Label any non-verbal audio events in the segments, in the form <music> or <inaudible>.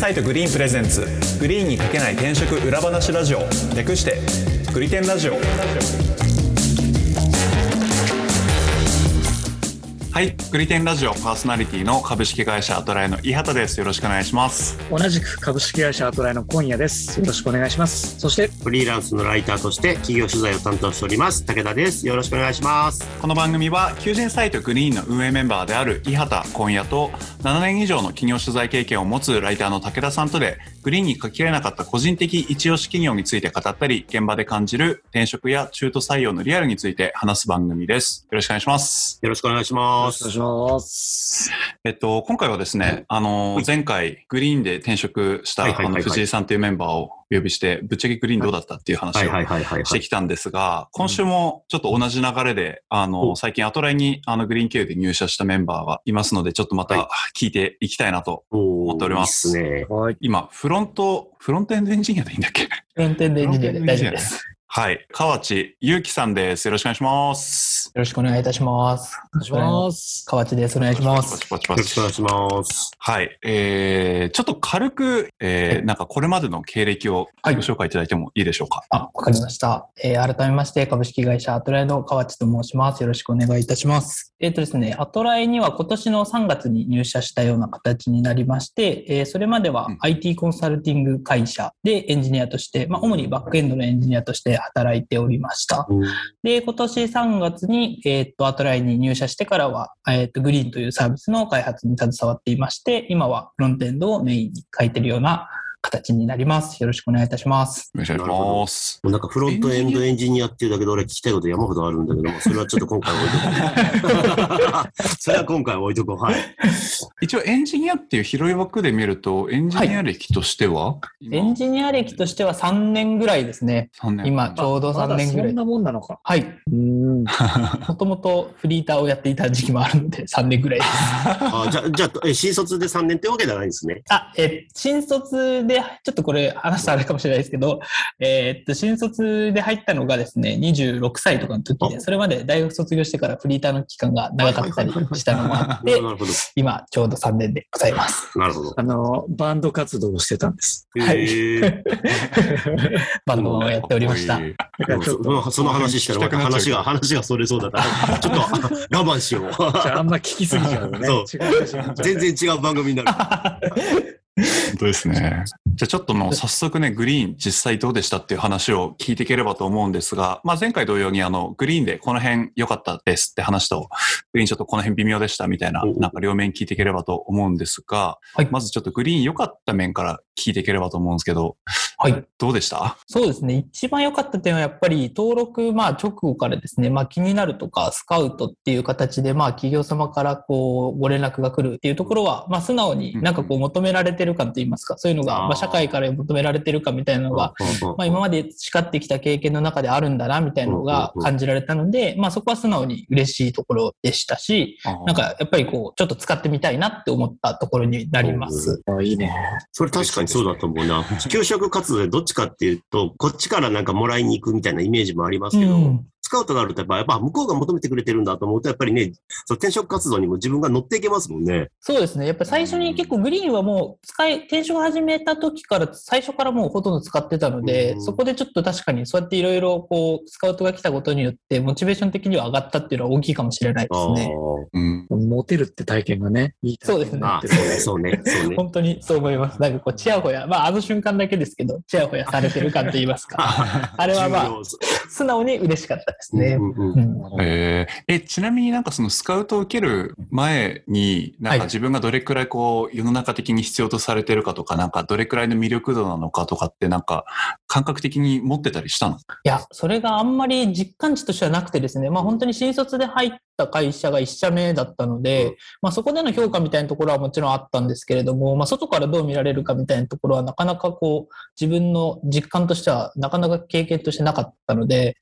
サイト Green presents。 Green に書けない転職裏話ラジオ。略してグリテンラジオ。はいグリテンラジオパーソナリティの株式会社アトラエの井畑です。よろしくお願いします。同じく株式会社アトラエの今夜です。よろしくお願いします。そして、フリーランスのライターとして企業取材を担当しております武田です。よろしくお願いします。この番組は求人サイト Green の運営メンバーである井畑今夜と7年以上の企業取材経験を持つライターの武田さんとでグリーンに書ききれなかった個人的一押し企業について語ったり現場で感じる転職や中途採用のリアルについて話す番組です。よろしくお願いします。よろしくお願いしおます願いします。えっと今回はですねあの前回グリーンで転職したあの藤井さんというメンバーをお呼びしてぶっちゃけグリーンどうだったっていう話をしてきたんですが、今週もちょっと同じ流れで、あの、お最近アトライにあのグリーン経由で入社したメンバーがいますので、ちょっとまはいた聞いていきたいなと。お思っておりますはい。今、フロント、フロントエンドエンジニアでいいんだっけ？運転でエンジニアで大丈夫です。。はい。河内祐樹さんです。よろしくお願いします。よろしくお願いいたします。お願いします。河内です。お願いします。よろチしくお願いしますはい。えー、ちょっと軽く、えー、なんかこれまでの経歴をごはい紹介いただいてもいいでしょうか？あ、わかりました。えー改めまして、株式会社アトライの河内と申します。よろしくお願いいたします。えっ、とですね、アトライには今年の3月に入社したような形になりまして、えーそれまではうん IT コンサルティング会社でエンジニアとして、まあ、主にバックエンドのエンジニアとして働いておりました。うんで、今年3月に、えーっと、アトライに入社してからは、えーっと、グリーンというサービスの開発に携わっていまして、今はフロントエンドをメインに書いてるような形になります。よろしくお願いいたします。お願いします。もうなんかフロントエンドエンジニアっていうだけで俺聞きたいこと山ほどあるんだけども、それはちょっと今回置いとこう。<laughs> それは今回置いとこう。はい。一応エンジニアっていう広い枠で見ると、エンジニア歴としては、エンジニア歴としては3年ぐらいですね。3年。今、ちょうど3まだ年ぐらい。そんなもんなのか。はい。うーん。<laughs> <laughs> もともとフリーターをやっていた時期もあるので、3年ぐらいです。あじゃあ、じゃあ、え新卒で3年ってわけじゃないんですね。あ、え、新卒で、ちょっとこれ話すとあれかもしれないですけど、えーっと、新卒で入ったのがですね、26歳とかの時で、あそれまで大学卒業してからフリーターの期間が長かったりしたのもあっなて。<laughs> 今ちょうど3年でございます。なるほど。あの、バンド活動をしてたんです。はい。<laughs> バンドをやっておりました。その話したら話が、話がそれそうだから、<laughs> ちょっと我慢しよう。じゃああんま聞きすぎちゃうとね。全然違う番組になる。本当ですね。じゃあちょっともう早速ね、グリーン実際どうでしたっていう話を聞いていければと思うんですが、まあ前回同様にあの、グリーンでこの辺良かったですって話と、グリーンちょっとこの辺微妙でしたみたいな、なんか両面聞いていければと思うんですが、はい。まずちょっとグリーン良かった面から聞いていければと思うんですけど、はい。どうでした？そうですね。一番良かった点はやっぱり登録、まあ直後からですね、まあ気になるとかスカウトっていう形で、まあ企業様からこうご連絡が来るっていうところは、まあ素直になんかこう求められてる感といいますか、そういうのが、まあ社会から求められてるかみたいなのが、まあ、今まで培ってきた経験の中であるんだなみたいなのが感じられたので、まあ、そこは素直に嬉しいところでしたし、なんかやっぱりこう、ちょっと使ってみたいなって思ったところになります。あいいね。それ確かにそうだと思うな。<laughs> 給食活動でどっちかっていうと、こっちからなんかもらいに行くみたいなイメージもありますけど、うん。スカウトがあるとやっぱ、やっぱ向こうが求めてくれてるんだと思うと、やっぱりね、その転職活動にも自分が乗っていけますもんね。そうですね。やっぱり最初に結構グリーンはもう使い、転職始めた時から最初からもうほとんど使ってたので、うんそこでちょっと確かにそうやっていろいろこう、スカウトが来たことによって、モチベーション的には上がったっていうのは大きいかもしれないですね。うん。モテるって体験がね、いい体験になああ、ってるそうね、そうね、そうね。本当にそう思います。なんかこう、ちやほや、まああの瞬間だけですけど、ちやほやされてる感と言いますか、<laughs> あれはまあ素直に嬉しかったですね。えちなみになんかそのスカウトを受ける前に、なんかはい。自分がどれくらいこう世の中的に必要とされてるかとか、なんかどれくらいの魅力度なのかとかってなんか感覚的に持ってたりしたの？いや、それがあんまり実感値としてはなくてですね、まあ本当に新卒で入った会社が1社目だったので、うん。まあそこでの評価みたいなところはもちろんあったんですけれども、まあ外からどう見られるかみたいなところはなかなかこう自分の実感としてはなかなか経験としてなかったので、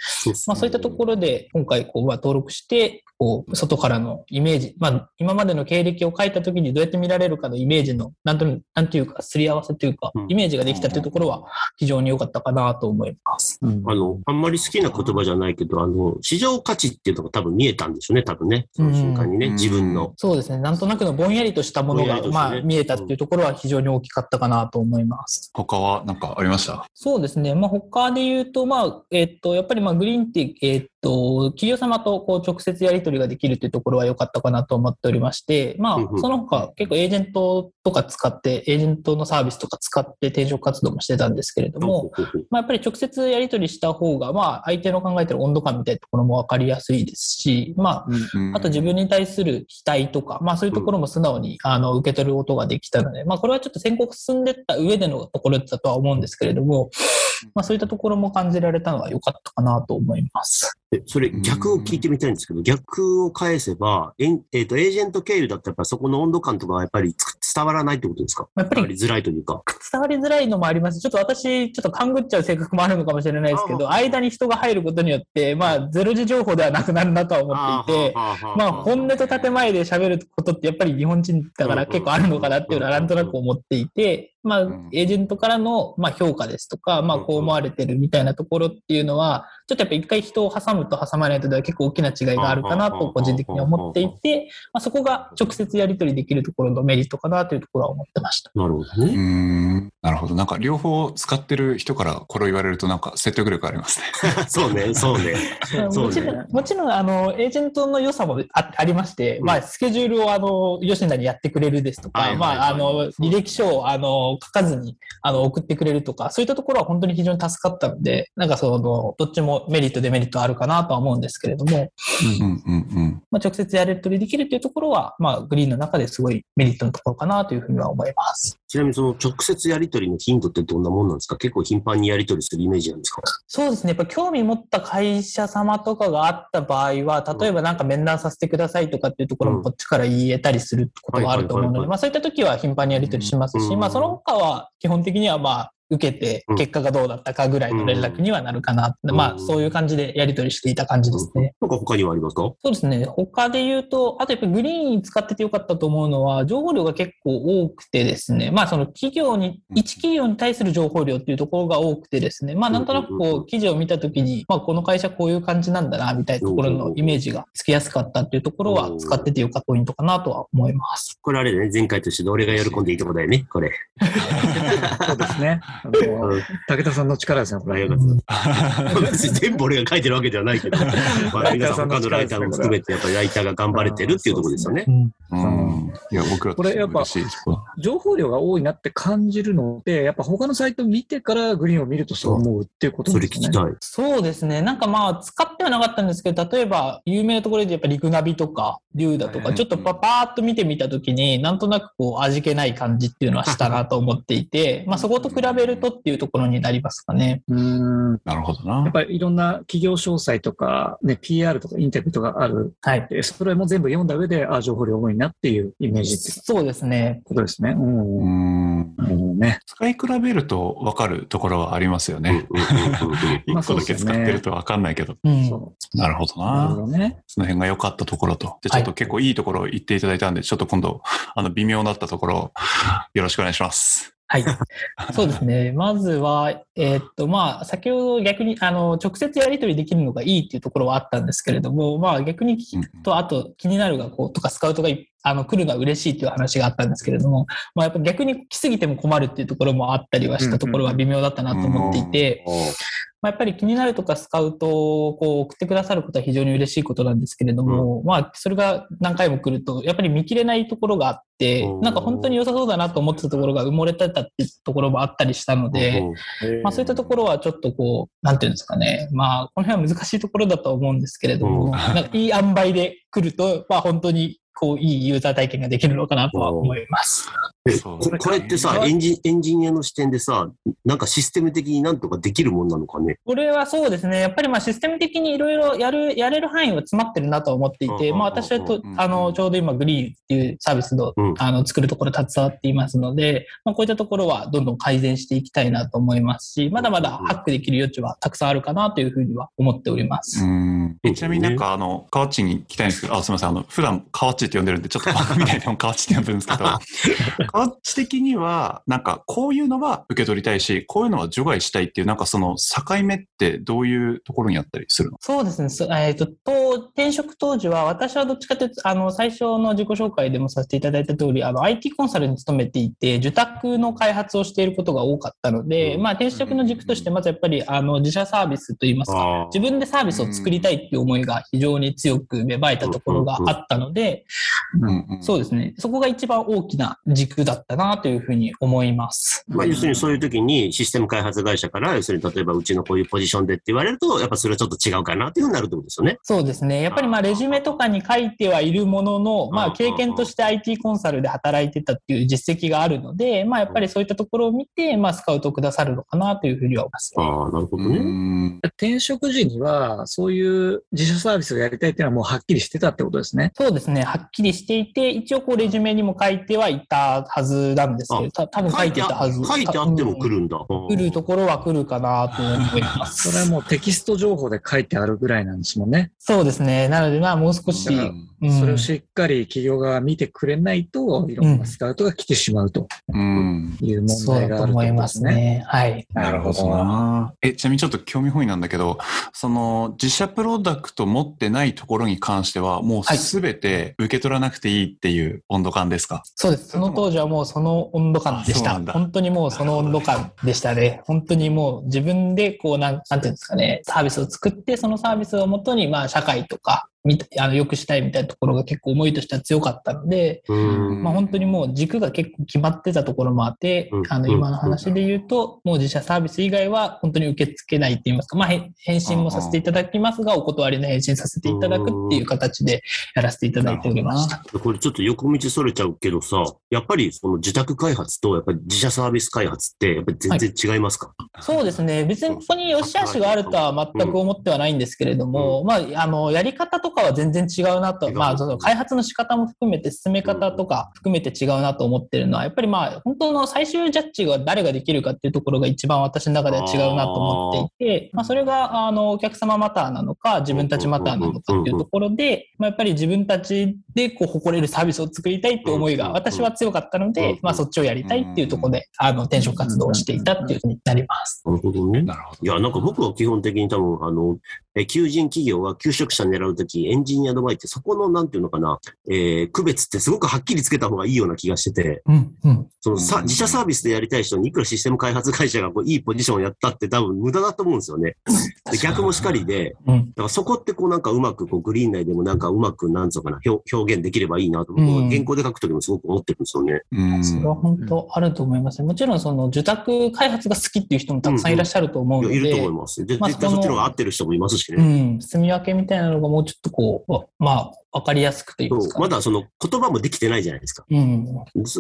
まあそういったところで今回こうまあ登録して、こう、外からのイメージ、まあ、今までの経歴を書いた時にどうやって見られるかのイメージの、なんとなんていうか、すり合わせというか、イメージができたというところは非常に良かったかなと思います。うん、あの、あんまり好きな言葉じゃないけど、あの、市場価値っていうのが多分見えたんでしょうね、多分ね。その瞬間にね、自分の。そうですね。なんとなくのぼんやりとしたものが、ね、まあ、見えたっていうところは非常に大きかったかなと思います。他は何かありました？そうですね。まあ、他で言うと、まあ、えっと、やっぱりまあ、グリーンって、えっと、企業様とこう直接やり取りができるというところは良かったかなと思っておりまして、まあ、その他結構エージェントとか使って、エージェントのサービスとか使って転職活動もしてたんですけれども、まあ、やっぱり直接やり取りした方が、まあ、相手の考えてる温度感みたいなところも分かりやすいですし、まあ、あと自分に対する期待とか、まあ、そういうところも素直にあの受け取ることができたので、まあ、これはちょっと宣告進んでった上でのところだとは思うんですけれども、まあ、そういったところも感じられたのは良かったかなと思います。それ逆を聞いてみたいんですけど、逆を返せば、ええーと、エージェント経由だったらそこの温度感とかはやっぱり伝わらないってことですか？やっぱり伝わりづらいというか。伝わりづらいのもあります。ちょっと私、ちょっと勘ぐっちゃう性格もあるのかもしれないですけど、間に人が入ることによって、まあ、ゼロ時情報ではなくなるなとは思っていて、まあ、本音と建前で喋ることってやっぱり日本人だから結構あるのかなっていうのはなんとなく思っていて、まあ、エージェントからの、まあ、評価ですとか、まあ、こう思われてるみたいなところっていうのは、ちょっとやっぱ一回人を挟むと挟まないとでは結構大きな違いがあるかなと個人的に思っていて、まあ、そこが直接やり取りできるところのメリットかなというところは思ってました。なるほどね。うん。なるほど。なんか両方使ってる人からこれを言われるとなんか説得力ありますね。<laughs> そうね、<laughs> そうね。もちろん、もちろん、あの、エージェントの良さもあありまして、うん、まあ、スケジュールをあの、吉田にやってくれるですとか、まあ、あの、履歴書をあの、書かずにあの、送ってくれるとか、そういったところは本当に非常に助かったので、なんかその、どっちもメリット、デメリットあるかなとは思うんですけれども、まあ、直接やり取りできるというところは、まあ、グリーンの中ですごいメリットのところかなというふうには思います。ちなみにその直接やり取りの頻度ってどんなもんなんですか？結構頻繁にやり取りするイメージなんですか？そうですね。やっぱ興味持った会社様とかがあった場合は、例えばなんか面談させてくださいとかっていうところもこっちから言えたりすることがあると思うので、まあそういった時は頻繁にやり取りしますし、まあその他は基本的にはまあ受けて結果がどうだったかぐらいの連絡にはなるかな。うん、まあ、そういう感じでやり取りしていた感じですね。なんか他にはありますか？そうですね。他で言うと、あとやっぱりグリーン使っててよかったと思うのは、情報量が結構多くてですね、まあその企業に、一企業に対する情報量っていうところが多くてですね、まあなんとなくこう記事を見たときに、まあこの会社こういう感じなんだな、みたいなところのイメージがつきやすかったっていうところは使っててよかったポイントかなとは思います。これあれね、前回として俺が喜んでいいとこだよね、これ。<laughs> そうですね。<laughs> 武田さんの力ですね、これ。<laughs> 全部俺が書いてるわけではないけど、<laughs> まあ、皆さん他のライターも含めて、やっぱりライターが頑張れてるっていうところですよね。うん。いや、僕はこれやっぱ、情報量が多いなって感じるので、やっぱ他のサイト見てからグリーンを見るとそう思うっていうことですね。それ聞きたい。そうですね。なんかまあ、使ってはなかったんですけど、例えば、有名なところでやっぱリクナビとか、リューダとか、ちょっとパパーっと見てみたときに、なんとなくこう、味気ない感じっていうのはしたなと思っていて、まあそこと比べるとっていうところになりますかね。うん。なるほどな。やっぱりいろんな企業詳細とか、ね、PR とかインタビューとかある。はい。それも全部読んだ上で、ああ、情報量多いなっていうイメージそうですね。ことですね。うん。うんね。使い比べると分かるところはありますよね。一個だけ使ってると分かんないけど。うん、なるほどな。なるほどね。その辺が良かったところと。で、ちょっと結構いいところを言っていただいたんで、ちょっと今度、あの、微妙だったところ、よろしくお願いします。はい。<laughs> そうですね。まずは、えー、っと、まあ、先ほど逆に、あの、直接やり取りできるのがいいっていうところはあったんですけれども、まあ、逆に聞くと、あと、気になるが、こう、とか、スカウトがあの来るのは嬉しいっていう話があったんですけれども、まあ、やっぱ逆に来すぎても困るっていうところもあったりはしたところは微妙だったなと思っていて、まあ、やっぱり気になるとかスカウトをこう送ってくださることは非常に嬉しいことなんですけれども、うん、まあ、それが何回も来ると、やっぱり見切れないところがあって、なんか本当に良さそうだなと思ってたところが埋もれてたってところもあったりしたので、まあ、そういったところはちょっとこう、なんていうんですかね、まあ、この辺は難しいところだと思うんですけれども、なんかいい塩梅で来ると、まあ、本当にこう、いいユーザー体験ができるのかなとは思います。これってさ、エンジエンジニアの視点でさ、なんかシステム的になんとかできるもんなのかね？これはそうですね。やっぱりまあシステム的にいろいろやる、やれる範囲は詰まってるなと思っていて、まあ私はと、あの、ちょうど今グリーンっていうサービスの、あの、作るところ携わっていますので、まあこういったところはどんどん改善していきたいなと思いますし、まだまだハックできる余地はたくさんあるかなというふうには思っております。ちなみになんかあの、河内に聞きたいんですけど、あ、すみません。あの、普段河内って呼んでるんで、ちょっとみたいでも河内って呼んでるんですけど、<laughs> 河内的には、なんかこういうのは受け取りたいし、こういうのは除外したいっていう、なんかその境目ってどういうところにあったりするの？そうですね。えっ、ー、と、と、転職当時は、私はどっちかというと、あの、最初の自己紹介でもさせていただいた通り、あの、IT コンサルに勤めていて、受託の開発をしていることが多かったので、まあ、転職の軸として、まずやっぱり、あの、自社サービスといいますか、自分でサービスを作りたいっていう思いが非常に強く芽生えたところがあったので、そうですね。そこが一番大きな軸だったなというふうに思います。まあ、要するにそういう時にシステム開発会社から、要するに例えばうちのこういうポジションでって言われると、やっぱそれはちょっと違うかなっていうふうになるってことですよね。そうですね。やっぱりまあレジュメとかに書いてはいるものの、まあ経験として IT コンサルで働いてたっていう実績があるので、まあやっぱりそういったところを見て、まあスカウトくださるのかなというふうには思います、ね。ああ、なるほどね。転職時には、そういう自社サービスをやりたいっていうのはもうはっきりしてたってことですね。そうですね。はっきりしていて、一応こうレジュメにも書いてはいたはずなんですけど、た多分書いてたはず。書いてあっても来るんだ。来るところは来るかなと思います。<laughs> それはもうテキスト情報で書いてあるぐらいなんですもんね。そうですね。なのでまあもう少し、それをしっかり企業が見てくれないと、いろんなスカウトが来てしまうという問題があると思いますね。はい。なるほどな。え、ちなみにちょっと興味本位なんだけど、その自社プロダクト持ってないところに関しては、もうすべて受け取らなくていいっていう温度感ですか、そうです。その当時はもうその温度感でした。本当にもうその温度感でしたね。本当にもう自分でこうなん、なんていうんですかね、サービスを作って、そのサービスをもとに、まあ社会とか、あの、良くしたいみたいなところが結構思いとしては強かったので、まあ本当にもう軸が結構決まってたところもあって、あの、今の話で言うと、もう自社サービス以外は本当に受け付けないって言いますか、まあ返信もさせていただきますが、お断りの返信させていただくっていう形でやらせていただいておりました。これちょっと横道それちゃうけどさ、やっぱりその自宅開発とやっぱり自社サービス開発ってやっぱり全然違いますか、はい、そうですね。別にここに良し悪しがあるとは全く思ってはないんですけれども、まあ、あの、やり方とかは全然違うなと、まあ、その開発の仕方も含めて、進め方とか含めて違うなと思ってるのは、やっぱりまあ、本当の最終ジャッジが誰ができるかっていうところが一番私の中では違うなと思っていて、まあ、それが、あの、お客様マターなのか、自分たちマターなのかっていうところで、まあ、やっぱり自分たちでこう誇れるサービスを作りたいって思いが私は強かったので、まあ、そっちをやりたいっていうところで、あの、転職活動をしていたっていうふうになります。なるほどね。いや、なんか僕は基本的に多分、あの、え求人企業が求職者狙うとき、エンジニアの場合って、そこの、なんていうのかな、えー、区別ってすごくはっきりつけた方がいいような気がしてて、うんうん、そのさ、自社サービスでやりたい人にいくらシステム開発会社がこういいポジションをやったって多分無駄だと思うんですよね。で逆もしかりで、だからそこってこうなんかうまくこうグリーン内でもなんかうまくなんつうかな表、表現できればいいなと、僕は原稿で書くときもすごく思ってるんですよね。うん、それは本当あると思います。もちろんその受託開発が好きっていう人もたくさんいらっしゃると思うので。うんうん、いると思います。で、まあ、絶対そっちの方が合ってる人もいますしね。うんみ分けみたいなのがもうちょっとこう、まあ、わかりやすくというか、まだその言葉もできてないじゃないですか。うん。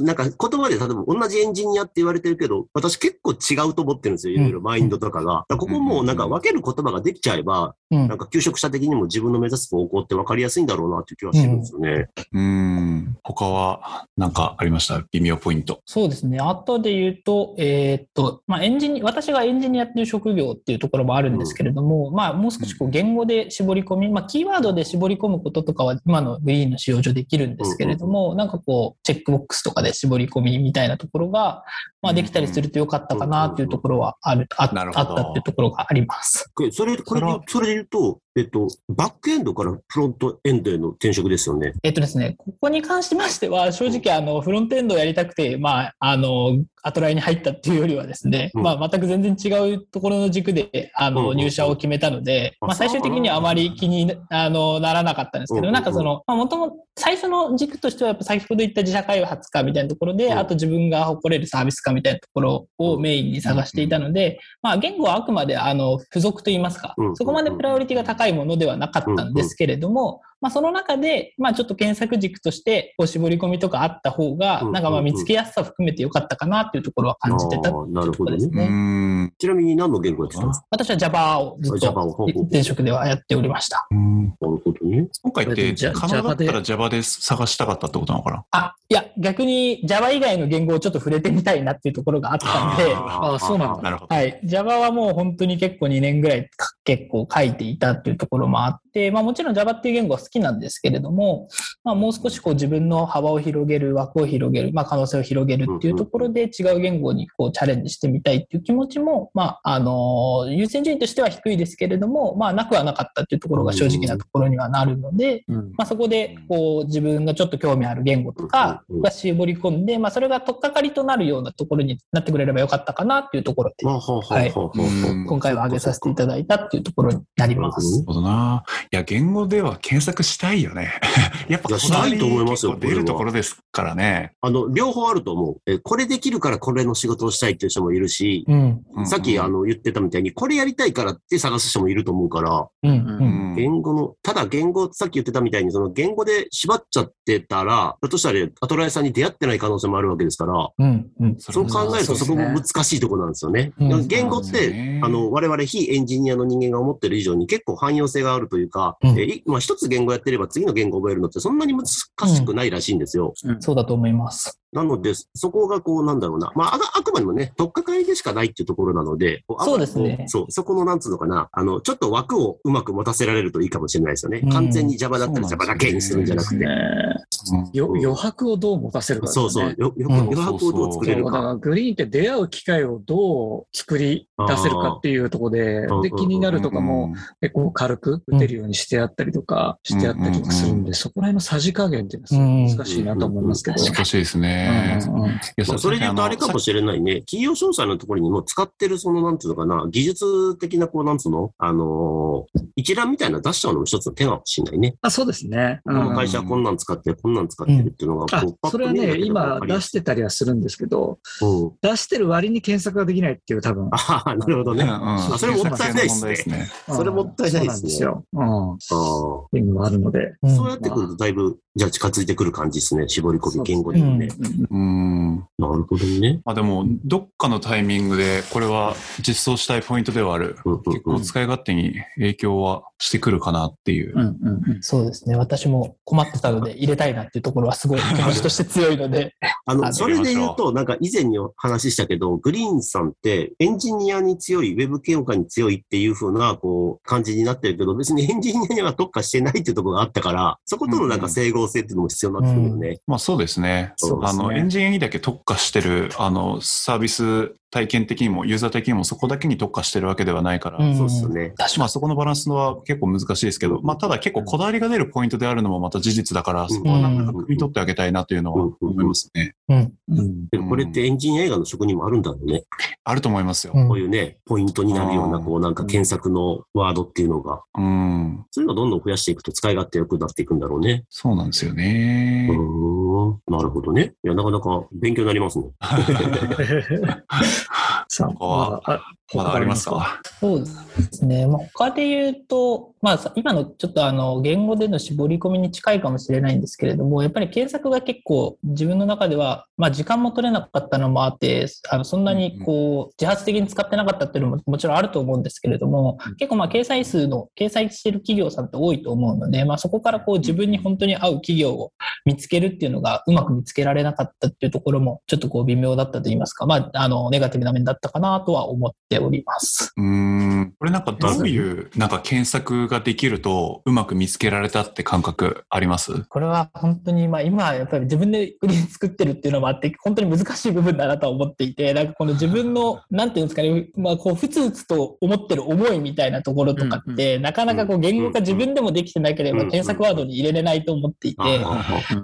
なんか言葉で例えば同じエンジニアって言われてるけど、私結構違うと思ってるんですよ。いろいろマインドとかが。ここもなんか分ける言葉ができちゃえば、うん、なんか求職者的にも自分の目指す方向って分かりやすいんだろうなっていう気はしてるんですよね。うん。うん他は何かありました？微妙ポイント。そうですね。後で言うと、えー、っと、まあエンジニア、私がエンジニアっていう職業っていうところもあるんですけれども、うん、まあもう少しこう言語で絞り込み、まあキーワードで絞り込むこととかは今のグリーンの使用上できるんですけれども、なんかこう、チェックボックスとかで絞り込みみたいなところが、まあできたりするとよかったかなっていうところはある、あったっていうところがあります。それ、これ、それで言うと、えっと、バックエンドからフロントエンドへの転職ですよね。えっとですね、ここに関しましては、正直、あの、フロントエンドをやりたくて、まあ、あの、アトライに入ったっていうよりはですね、うん、まあ、全く全然違うところの軸で、あの、入社を決めたので、まあ、最終的にはあまり気にあのならなかったんですけど、なんかその、まあ、もとも最初の軸としては、やっぱ先ほど言った自社開発かみたいなところで、あと自分が誇れるサービスかみたいなところをメインに探していたので、まあ、言語はあくまで、あの、付属といいますか、そこまでプライオリティが高いものではなかったんですけれども、まあ、その中で、まあ、ちょっと検索軸として、こう、絞り込みとかあった方が、なんかまあ、見つけやすさ含めてよかったかなっていうところは感じてた、なるほどですね。ちなみに何の言語やってたんですか？私は Java をずっと前職ではやっておりました。なるほどね。今回って、可能だったら Java で探したかったってことなのかな？あ、いや、逆に Java 以外の言語をちょっと触れてみたいなっていうところがあったんで、ああ、そうなんだ。なるほど。はい。Java はもう本当に結構2年ぐらい結構書いていたっていうところもあって、まあもちろん Java っていう言語は好きなんですけれども、まあもう少しこう自分の幅を広げる、枠を広げる、まあ可能性を広げるっていうところで違う言語にこうチャレンジしてみたいっていう気持ちも、まああの、優先順位としては低いですけれども、まあなくはなかったっていうところが正直なところにはなるので、まあそこでこう自分がちょっと興味ある言語とかが絞り込ん。で、まあそれが取っかかりとなるようなところになってくれればよかったかなっていうところで、はい、今回は挙げさせていただいたっていうところになります。なるほどな。いや、言語では検索したいよね。やっぱ、したいと思いますよ。出るところですからね。あの、両方あると思う。え、これできるからこれの仕事をしたいっていう人もいるし、うん、さっきあの言ってたみたいに、これやりたいからって探す人もいると思うから、うん、言語の、ただ言語、さっき言ってたみたいに、その言語で縛っちゃってたら、ひょっとしたら、アトライさんに出会ってない可能性もあるわけですから、うん。うん、そう考えるとそこも難しいところなんですよね。言語って、あの、我々非エンジニアの人間が思ってる以上に結構汎用性があるというか、うん、えまあ、一つ言語やってれば次の言語を覚えるのってそんなに難しくないらしいんですよ。うん、そうだと思います。なので、そこがこう、なんだろうな。まあ、ああくまでもね、とっかかりでしかないっていうところなので、そうですね。そう、そこの、なんつうのかな。あの、ちょっと枠をうまく持たせられるといいかもしれないですよね。完全に邪魔だったら邪魔だけにするんじゃなくて。余白をどう持たせるか、ね、そうそう。余白をどう作れるか。だからグリーンって出会う機会をどう作り出せるかっていうところで、で、気になるとかも結構軽く打てるようにしてあったりとか、してあったりとかするんで、そこら辺のさじ加減っていうのは難しいなと思いますけど。難しいですね。いやそれで言うとあれかもしれないね。企業詳細のところにも使ってる、その、なんていうのかな、技術的な、こう、なんつうの、あのー、一覧みたいな出しちゃうのも一つの手かもしれないね。あ、そうですね。この会社はこんなん使って、こんなん使ってるっていうのが、こう、それはね、今出してたりはするんですけど、出してる割に検索ができないっていう多分。ああ、なるほどね。それもったいないですね。それもったいないですね。そうなんですよ。うん。っていうのがあるので。そうやってくるとだいぶ、じゃあ近づいてくる感じですね。絞り込み言語でもね。うん。なるほどね。あでも、どっかのタイミングで、これは実装したいポイントではある。結構使い勝手に影響はしてくるかなっていう。うんうんうん、そうですね。私も困ってたので入れたいなっていうところはすごい気持ちとして強いので。あの、それで言うと、なんか以前に話したけど、グリーンさんってエンジニアに強い、ウェブ系化に強いっていう風な、こう、感じになってるけど、別にエンジニアには特化してないっていうところがあったから、そことのなんか整合性っていうのも必要になってくるよね。うんうん、まあそうですね。すねあの、エンジニアにだけ特化してる、あの、サービス体験的にもユーザー的にもそこだけに特化してるわけではないから、そうですね。まあそこのバランスは結構難しいですけど、まあただ結構こだわりが出るポイントであるのもまた事実だから、そこはなんか汲み取ってあげたいなというのは思いますね。うん。うん、これってエンジニア映画の職にもあるんだろうね。あると思いますよ。こういうね、ポイントになるような、こうなんか検索のワードっていうのが。うん。そういうのをどんどん増やしていくと使い勝手良くなっていくんだろうね。そうなんですよね。うん。なるほどね。いや、なかなか勉強になりますね。<laughs> さあ、まだありますか？そうですね。まあ、他で言うと、まあ、今のちょっとあの、言語での絞り込みに近いかもしれないんですけれども、やっぱり検索が結構自分の中では、まあ、時間も取れなかったのもあって、あのそんなにこう、自発的に使ってなかったっていうのももちろんあると思うんですけれども、結構まあ、掲載数の、掲載してる企業さんって多いと思うので、まあ、そこからこう、自分に本当に合う企業を見つけるっていうのが、うまく見つけられなかったっていうところも、ちょっとこう、微妙だったと言いますか、まあ、あの、ネガティブな面だったかなとは思っております。うん。これなんかどういうなんか検索ができるとうまく見つけられたって感覚あります？これは本当にまあ今やっぱり自分でグリーン作ってるっていうのもあって本当に難しい部分だなとは思っていてなんかこの自分のなんていうんですかねまあこうふつふつと思ってる思いみたいなところとかって、なかなかこう言語化自分でもできてなければ検索ワードに入れれないと思っていて、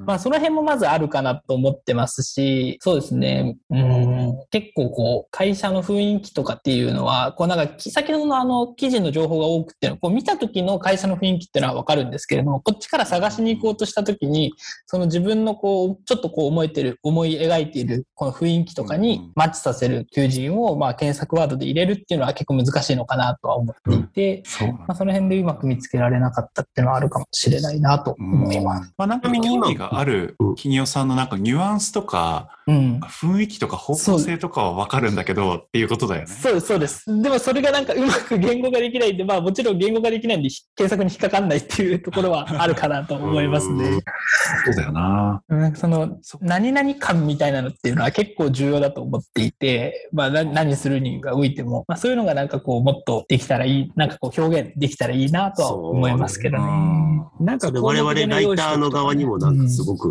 まあその辺もまずあるかなと思ってますしそうですね。うん。結構こう会社の雰囲気とかっていいうのは、こうなんか、先ほどのあの、記事の情報が多くってこう見た時の会社の雰囲気っていうのはわかるんですけれども、こっちから探しに行こうとした時に、その自分のこう、ちょっとこう思えてる、思い描いているこの雰囲気とかにマッチさせる求人を、まあ、検索ワードで入れるっていうのは結構難しいのかなとは思っていて、うん、まあ、その辺でうまく見つけられなかったっていうのはあるかもしれないなと思います。うん、まあ、なんか興味がある企業さんのなんかニュアンスとか、うん、雰囲気とか方向性とかはわかるんだけどっていうことだよね。そうです、そうです。でもそれがなんかうまく言語ができないんで、まあもちろん言語ができないんで検索に引っかかんないっていうところは <laughs> あるかなと思いますね。そうだよな。その、何々感みたいなのっていうのは結構重要だと思っていて、まあ何するにがおいても、まあそういうのがなんかこうもっとできたらいい、なんかこう表現できたらいいなとは思いますけどね。なんか我々ライターの側にもなんかすごく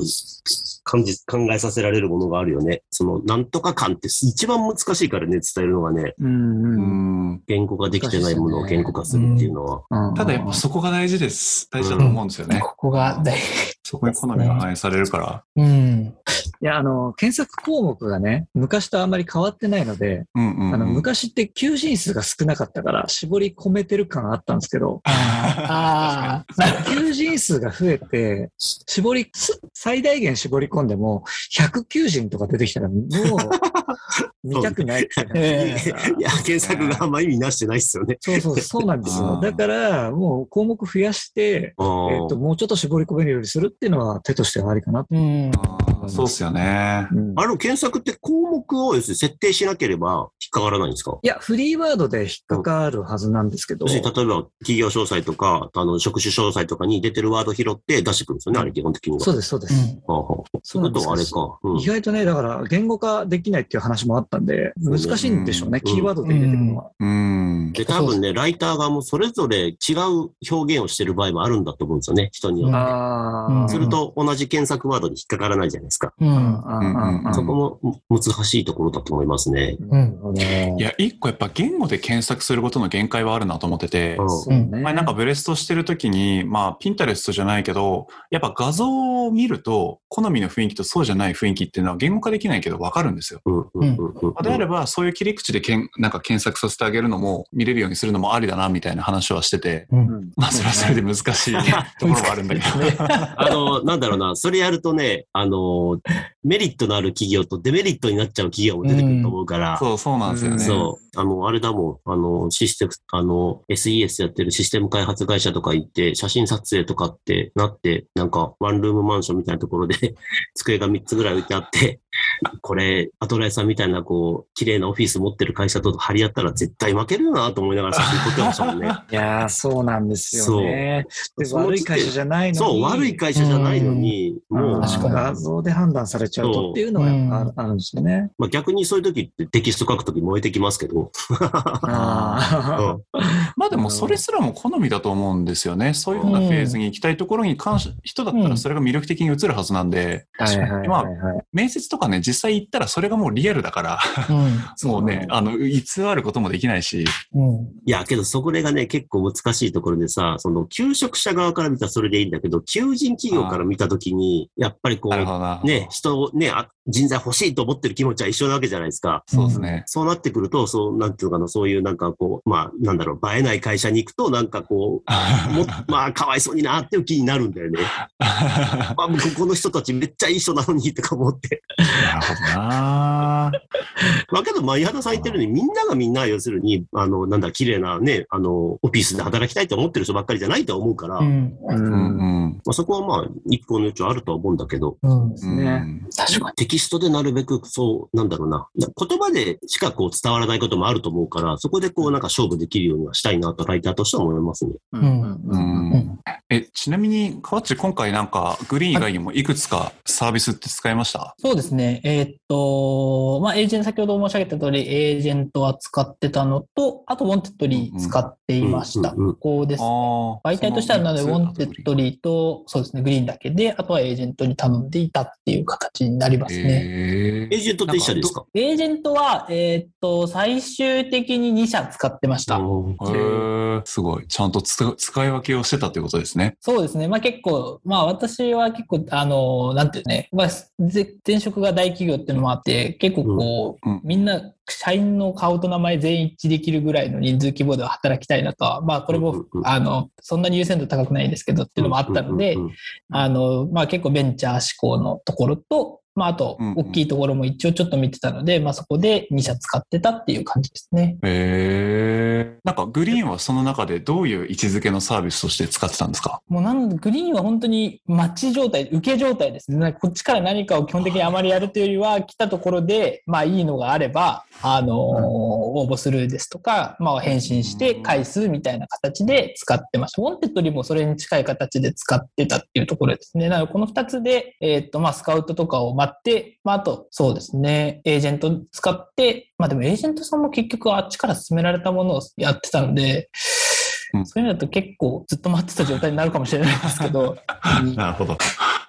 感じ、考えさせられるものがあるよね。その、なんとか感って一番難しいからね、伝えるのがね。うん、言語ができてないものを言語化するっていうのは。ただやっぱそこが大事です。大事だと思うんですよね。ここが大事。そこに好みが反映されるから。うん。いや、あの、検索項目がね、昔とあんまり変わってないので、あの昔って求人数が少なかったから、絞り込めてる感あったんですけど、あ求人数が増えて、絞り、最大限絞り込んでも、100求人とか出てきたら、もう、<laughs> 見たくないって、ねいや、検索があんま意味なしてないっすよね。そうそう、そうなんですよ。だから、もう項目増やして、えっ、と、もうちょっと絞り込めるようにするっていうのは手としてはありかなと。そうっすよね。うん、あの検索って項目を設定しなければ引っかからないんですか？いや、フリーワードで引っかかるはずなんですけど。例えば、企業詳細とか、あの、職種詳細とかに出てるワード拾って出してくるんですよね、あれ基本的には。そうです、そうです。うん、はあ、そういうことはあれか、うん、意外とね、だから言語化できないっていう話もあったんで、難しいんでしょうね、キーワードで入れてくるのは。うん。で、多分ね、ライターがもうそれぞれ違う表現をしてる場合もあるんだと思うんですよね、人によって。あすると、同じ検索ワードに引っかからないじゃないですか。うん。そこも難しいところだと思いますね。うん、いや、一個やっぱ言語で検索することの限界はあるなと思ってて、前なんかブレストしてるときに、まあ、ピンタレストじゃないけど、やっぱ画像を見ると、好みの雰囲気とそうじゃない雰囲気っていうのは言語化できないけど分かるんですよ。であれば、そういう切り口でけんなんか検索させてあげるのも、見れるようにするのもありだな、みたいな話はしてて、うん、まあ、それはそれで難しいところはあるんだけど。<laughs> あの、なんだろうな、それやるとね、あの、メリットのある企業とデメリットになっちゃう企業も出てくると思うから。そう、そうなんですよね。そう。あの、あれだもん、あの、システム、あの、SES やってるシステム開発会社とか行って、写真撮影とかってなって、なんか、ワンルームマンションみたいなところで <laughs> 机が3つぐらい置いてあって、これ、アトライさんみたいな、こう、綺麗なオフィス持ってる会社と張り合ったら絶対負けるよなと思いながら写真撮ってましたもんね。<laughs> いやー、そうなんですよね。そう。悪い会社じゃないのに。そう、悪い会社じゃないのに、もう。画像で判断されちゃうとっていうのはやっぱあるんですよね。まあ逆にそういう時ってテキスト書く時燃えてきますけど。あ <laughs> まあでもそれすらも好みだと思うんですよね。そういうふうなフェーズに行きたいところに関し、人だったらそれが魅力的に映るはずなんで、まあ、面接とかね、実際行ったらそれがもうリアルだから、うん、もうね、あの、偽ることもできないし。うん、いや、けどそこがね、結構難しいところでさ、その、求職者側から見たらそれでいいんだけど、求人企業から見たときに、やっぱりこう、ね、人をね、人材欲しいと思ってる気持ちは一緒なわけじゃないですか。そうですね。そうなってくると、そう、なんていうのかな、そういうなんかこう、まあ、なんだろう、映えない会社に行くと、なんかこう、も <laughs> まあ、かわいそうになっていう気になるんだよね。<laughs> まあ、ここの人たちめっちゃいい人なのにとか思って。なるほどなまあけど、まあ、井畑さん言ってるように、みんながみんな、要するに、あの、なんだ、綺麗なね、あの、オフィスで働きたいと思ってる人ばっかりじゃないと思うから、うん。うん、まあ、そこはまあ、一個の余地はあるとは思うんだけど、うんですね。確かに。テキストでなるべく、そう、なんだろうな、言葉でしかこう伝わらないこともあると思うから、そこでこう、なんか勝負できるようにはしたいなと、ライターとしては思いますね。うん。うん、え、ちなみに、河内今回なんか、グリーン以外にもいくつかサービスって使いました？そうですね。えー、っと、まあ、エージェント、先ほど申し上げた通り、エージェントは使ってたのと、あと、 Wantedly 使っていました。ここです、ね。媒体としては、なので、ウォンテッドリーと、そうですね、 Green だけで、あとはエージェントに頼んでいたっていう形になりますね。エージェントって1社ですか？エージェントは、えー、っと、最終的に2社使ってました。すごい。ちゃんと使い分けをしてたってことですね。そうですね。まあ結構、まあ私は結構、あの、なんていうね、まあ、前職が大企業っていうのもあって、結構こう、うん、みんな社員の顔と名前全員一致できるぐらいの人数規模では働きたいなとは、まあ、これも、あの、そんなに優先度高くないんですけどっていうのもあったので、あの、まあ結構ベンチャー志向のところと、まあ、あと、大きいところも一応ちょっと見てたので、うんうん、まあ、そこで2社使ってたっていう感じですね。へえ。なんか、グリーンはその中でどういう位置づけのサービスとして使ってたんですか？もうなん Green は本当に待ち状態、受け状態ですね。こっちから何かを基本的にあまりやるというよりは、来たところで、まあ、いいのがあれば、あのー、応募するですとか、まあ、返信して返すみたいな形で使ってました。 Wantedly もそれに近い形で使ってたっていうところですね。なので、この2つで、えっ、と、まあ、スカウトとかを待って、まあ、あと、そうですね、エージェント使って、まあでもエージェントさんも結局あっちから勧められたものをやってたので、そういうのだと結構ずっと待ってた状態になるかもしれないですけど。<laughs> なるほど。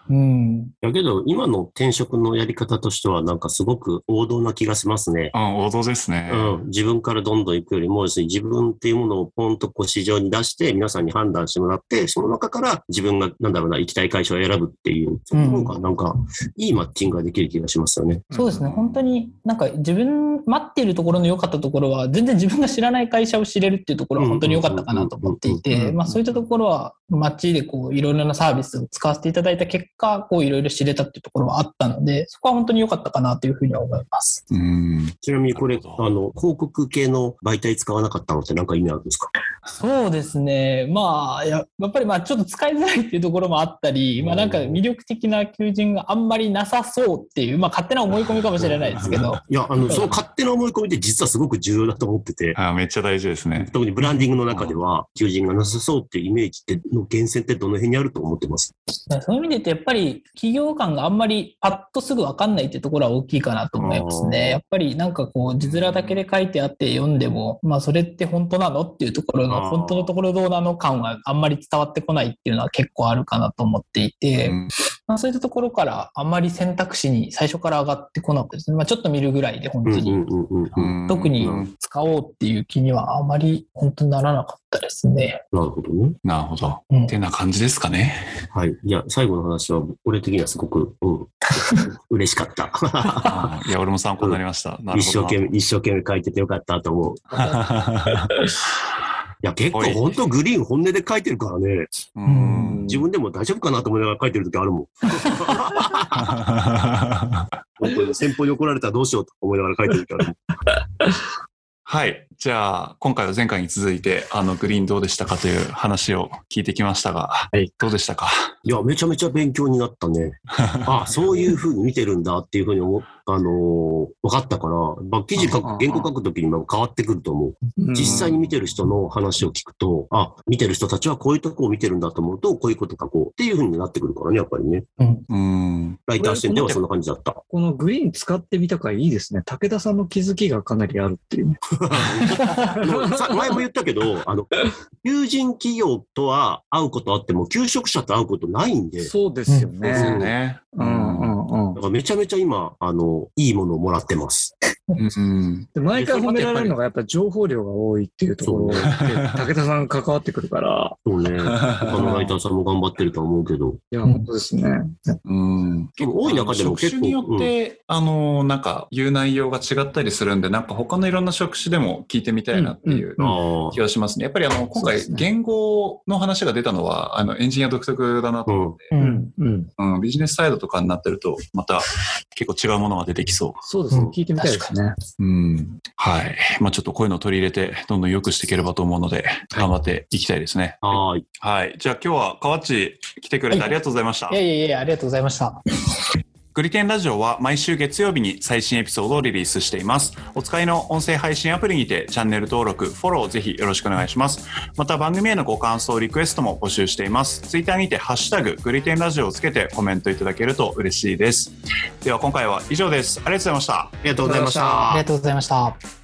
うん。だけど、今の転職のやり方としては、なんかすごく王道な気がしますね。うん、王道ですね。うん。自分からどんどん行くよりも、自分っていうものをポンとこう市場に出して、皆さんに判断してもらって、その中から自分が、なんだろうな、行きたい会社を選ぶっていう、その方がなんか、いいマッチングができる気がしますよね。そうですね。本当になんか自分、待っているところの良かったところは、全然自分が知らない会社を知れるっていうところは本当に良かったかなと思っていて、まあそういったところは、街でこう、いろいろなサービスを使わせていただいた結果、こう、いろいろ知れたっていうところはあったので、そこは本当に良かったかなというふうには思います。うんちなみにこれ、あの、広告系の媒体使わなかったのって何か意味あるんですかそうですね。まあ、やっぱりまあちょっと使いづらいっていうところもあったり、まあなんか魅力的な求人があんまりなさそうっていう、まあ勝手な思い込みかもしれないですけど。いや、あの、その勝手な思い込みって実はすごく重要だと思ってて。あめっちゃ大事ですね。特にブランディングの中では、求人がなさそうっていうイメージっての源泉ってどの辺にあると思ってます？そういう意味で言うと、やっぱり企業間があんまりパッとすぐわかんないっていうところは大きいかなと思いますね。やっぱりなんかこう、字面だけで書いてあって読んでも、まあそれって本当なの？っていうところの、本当のところどうなの？感はあんまり伝わってこないっていうのは結構あるかなと思っていて、うん、まあ、そういったところからあんまり選択肢に最初から上がってこなくて、まあ、ちょっと見るぐらいで本当に、特に使おうっていう気にはあまり本当にならなかったですね。なるほどね。なるほど。うん、ってな感じですかね。はい。いや、最後の話は俺的にはすごく、うん、<laughs> 嬉しかった。いや、俺も参考になりました。一生懸命、一生懸命書いててよかったと思う。<laughs> いや、結構本当グリーン本音で書いてるからね。うん自分でも大丈夫かなと思いながら書いてる時あるもん。本当に先方に怒られたらどうしようと思いながら書いてる時あるもん。はい。じゃあ、今回は前回に続いて、あの、グリーンどうでしたかという話を聞いてきましたが、はい、どうでしたか？いや、めちゃめちゃ勉強になったね。あ、そういうふうに見てるんだっていうふうに思っあのー、分かったから、まあ、記事書く、原稿書くときにも変わってくると思う。実際に見てる人の話を聞くと、あ、見てる人たちはこういうとこを見てるんだと思うと、こういうこと書こうっていうふうになってくるからね、やっぱりね。うん。ライター視点ではそんな感じだった。このグリーン使ってみたからいいですね。武田さんの気づきがかなりあるっていう。<laughs> 前も言ったけど、あの、友人企業とは会うことあっても、求職者と会うことないんで。そうですよね。そうですよね。うんうんうん。だからめちゃめちゃ今、あの、いいものをもらってます。うん、で毎回褒められるのがやっぱ情報量が多いっていうところで、<laughs> 武田さん関わってくるから。そうね。他のライターさんも頑張ってると思うけど。いや、本当ですね。うん。結構多い中でも結構。職種によって、うん、あの、なんか言う内容が違ったりするんで、なんか他のいろんな職種でも聞いてみたいなっていう気がしますね。やっぱりあの、今回言語の話が出たのは、あの、エンジニア独特だなと思って、うん。うん。うん、ビジネスサイドとかになってると、また結構違うものが出てきそう。そうですね。聞いてみたいですね。うん。はい。まあちょっとこういうのを取り入れて、どんどん良くしていければと思うので、頑張っていきたいですね。はい。はい。じゃあ今日は河内来てくれてありがとうございました。いやいやいや、ありがとうございました。グリテンラジオは毎週月曜日に最新エピソードをリリースしています。お使いの音声配信アプリにてチャンネル登録、フォローぜひよろしくお願いします。また番組へのご感想、リクエストも募集しています。ツイッターにてハッシュタググリテンラジオをつけてコメントいただけると嬉しいです。では今回は以上です。ありがとうございました。ありがとうございました。ありがとうございました。